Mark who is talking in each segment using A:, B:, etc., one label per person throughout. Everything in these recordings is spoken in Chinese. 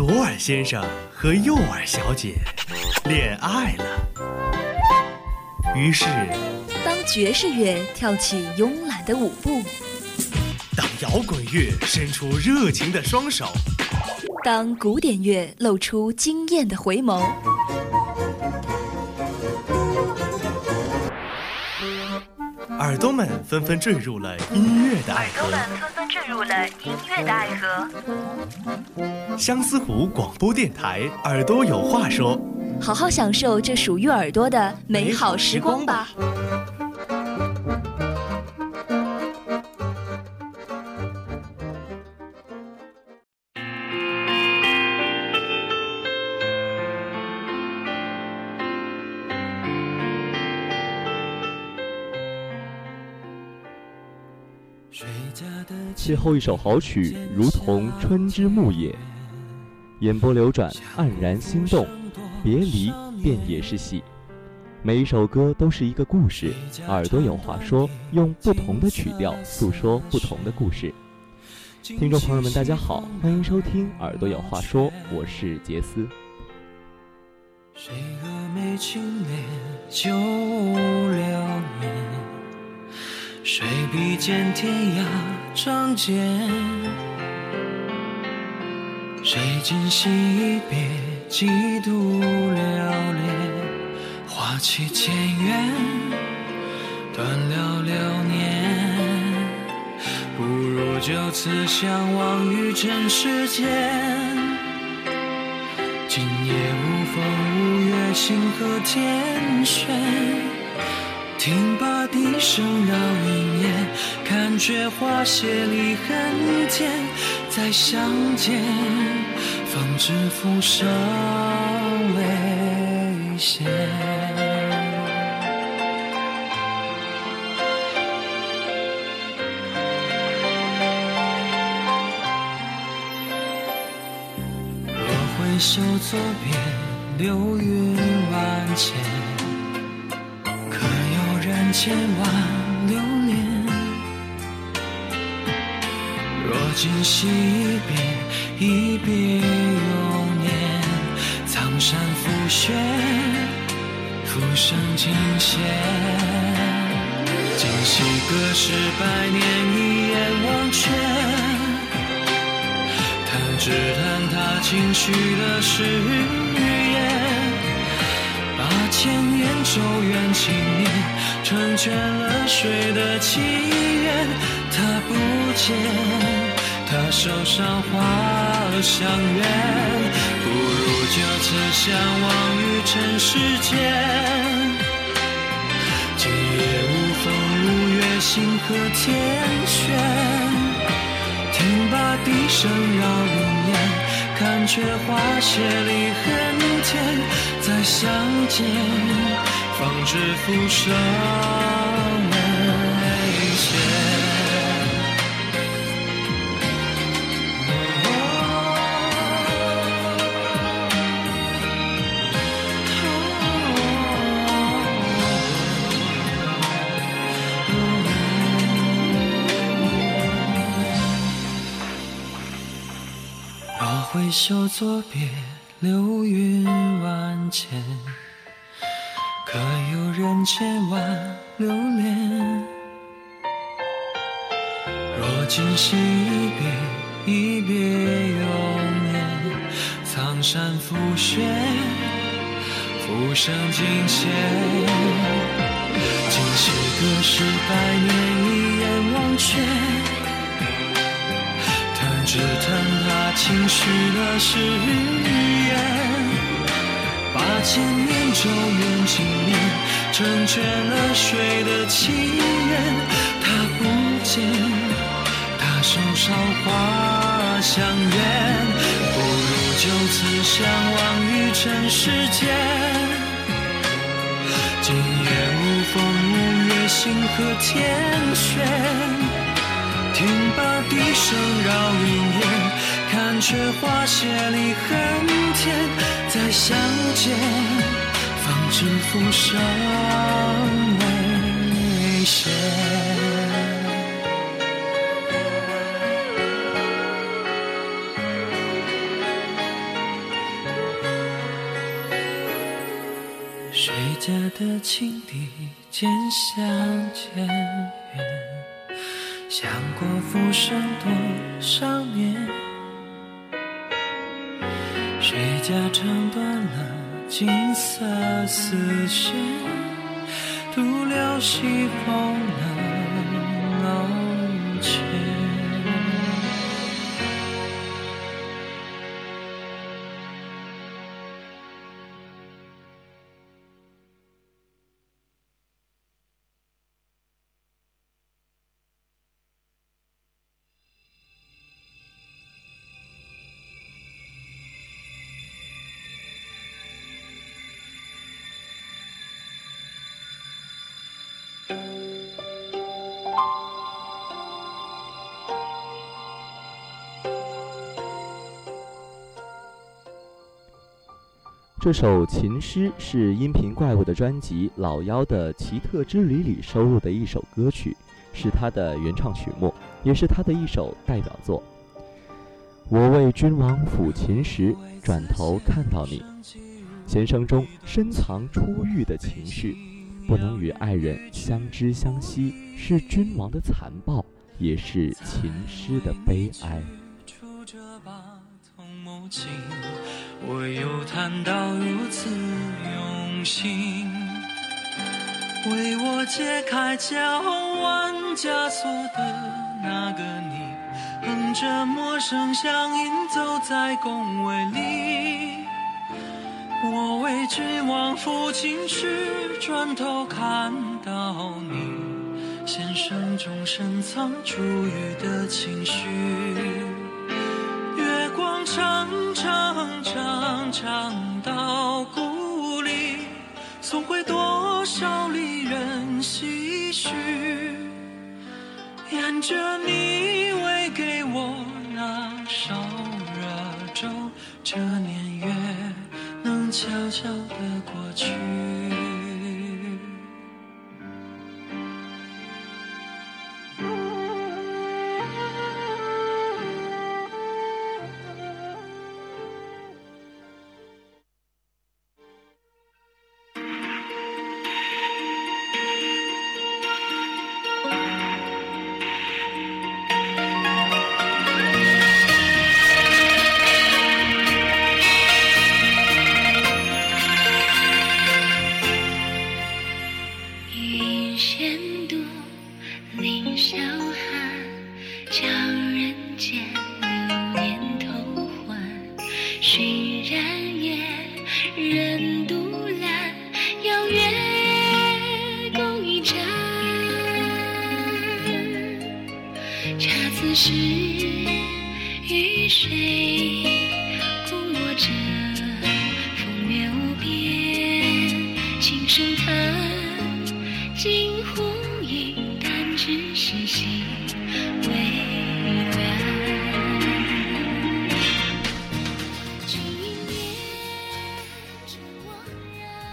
A: 左耳先生和右耳小姐恋爱了。于是，
B: 当爵士乐跳起慵懒的舞步，
A: 当摇滚乐伸出热情的双手，
B: 当古典乐露出惊艳的回眸，
A: 耳朵们纷纷坠入了音乐的爱河。
B: 耳朵们纷纷坠入了音乐的爱河。
A: 相思湖广播电台，耳朵有话说。
B: 好好享受这属于耳朵的美好时光吧。
C: 最后一首好曲，如同春之木也，眼波流转，黯然心动。别离便也是喜，每一首歌都是一个故事。耳朵有话说，用不同的曲调诉说不同的故事。听众朋友们，大家好，欢迎收听《耳朵有话说》，我是杰斯。
D: 谁和眉轻脸旧了？谁比肩天涯仗剑？谁今夕一别？几度流连，花期渐远，断了流年。不如就此相忘于尘世间。今夜无风无月，星河天悬。听罢笛声绕云烟，看却花谢离恨天，再相见。方知浮生未歇。若回首作别，流云万千，千万留恋？若今夕一别。一别永年，苍山覆雪，浮生尽现。今夕隔世百年，一眼忘却。弹指弹他轻许的誓言，千年咒怨轻念，成全了谁的祈愿？他不见。他手上花香远，不如就此相忘于尘世间。今夜无风无月，星河天悬。听罢笛声绕云烟，看却花谢离恨天。再相见，方知浮生。回首作别，流云万千，可有人千万留恋？若今夕一别，一别永年，苍山覆雪，浮生尽现。今夕隔世百年，一眼忘却。只叹他轻许了誓言，把千年咒怨轻念，成全了谁的祈愿？他不见，他手上花香远，不如就此相忘于尘世间。今夜无风无月，星河天悬。笛声绕云烟，看却花谢离恨天。再相见，方知浮生未歇。谁家的青笛渐响渐远？想过浮生多少年，谁家唱断了金色丝线，独留西风冷
C: 这首琴诗是音频怪物的专辑《老妖的奇特之旅》里收录的一首歌曲，是他的原创曲目，也是他的一首代表作。我为君王抚琴时，转头看到你，弦声中深藏初遇的情绪，不能与爱人相知相惜，是君王的残暴，也是琴诗的悲哀。
D: 我又谈到如此用心，为我解开交换枷锁的那个你，哼着陌生乡音走在宫闱里。我为君王抚琴时，转头看到你，弦声中深藏珠玉的情绪。长长长到故里，送回多少离人唏嘘。沿着你喂给我那烧热粥，这年月能悄悄的过去。
C: 牵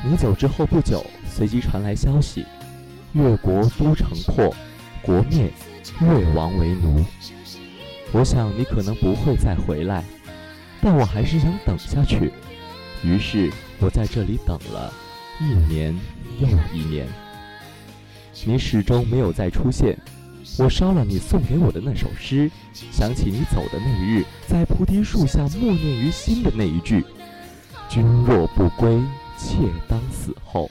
C: 你走之后不久，随即传来消息：越国都城破，国灭，越王为奴。我想你可能不会再回来，但我还是想等下去。于是我在这里等了一年又一年。你始终没有再出现。我烧了你送给我的那首诗，想起你走的那日，在菩提树下默念于心的那一句：“君若不归，妾当死后。”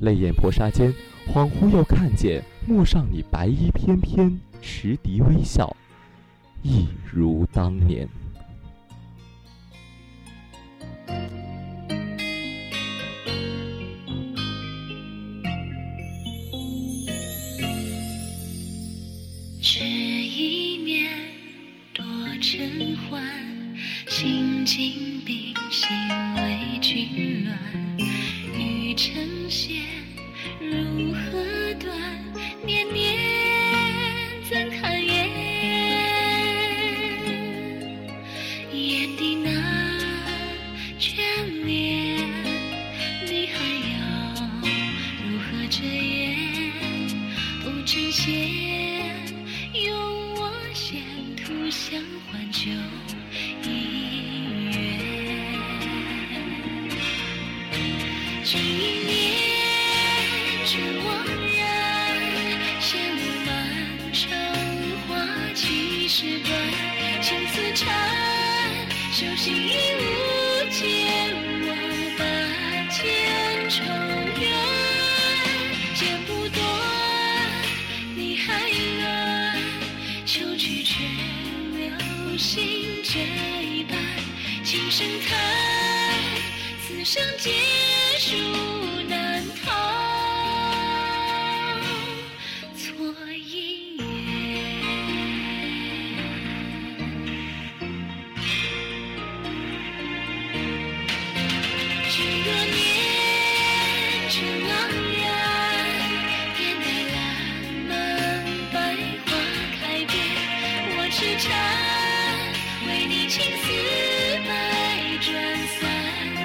C: 泪眼婆娑间，恍惚又看见陌上你白衣翩翩，持笛微笑。一如当年。
E: 尘寰，心境冰心为君乱，欲成仙如何断？年年将欢旧一愿，一念，君惘然。谢幕漫长，花期时短，情丝缠，手心已无。这一半，轻声叹，此生结束。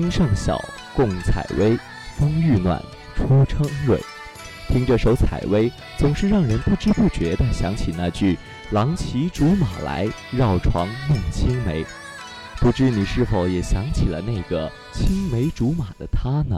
E: 天
C: 上晓，共采薇，风欲暖，初春蕊。听这首《采薇》，总是让人不知不觉地想起那句“郎骑竹马来，绕床弄青梅”。不知你是否也想起了那个青梅竹马的他呢？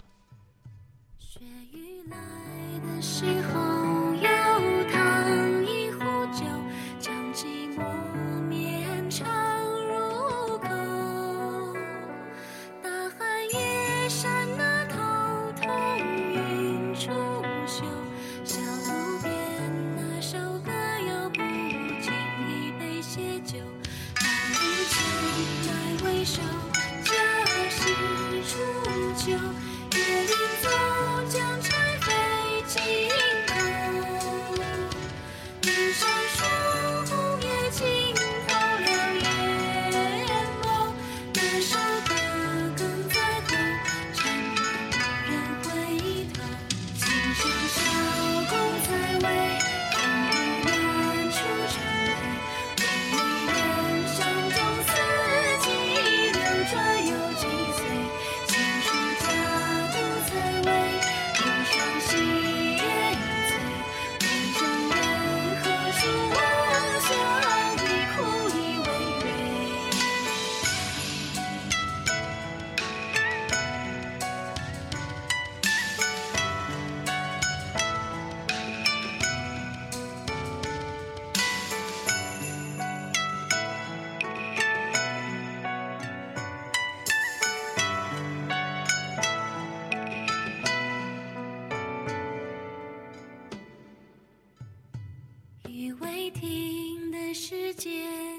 E: 以为听的是节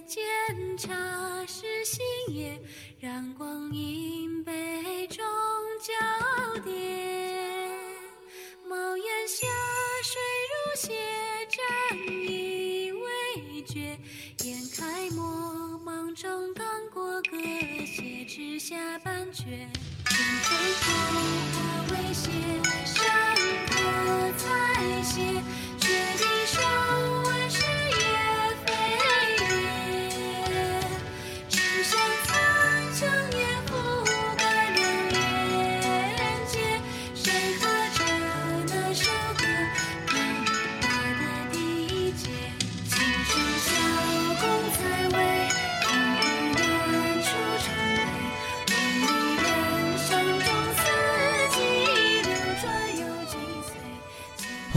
E: 间茶是星夜，让光阴杯中交叠。茅檐下水如血，沾衣未决。眼开墨茫中刚过个血之下半阙。春飞枯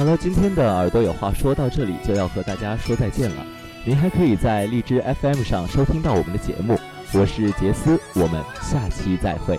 C: 好了，今天的耳朵有话说到这里就要和大家说再见了。您还可以在荔枝 FM 上收听到我们的节目，我是杰斯，我们下期再会。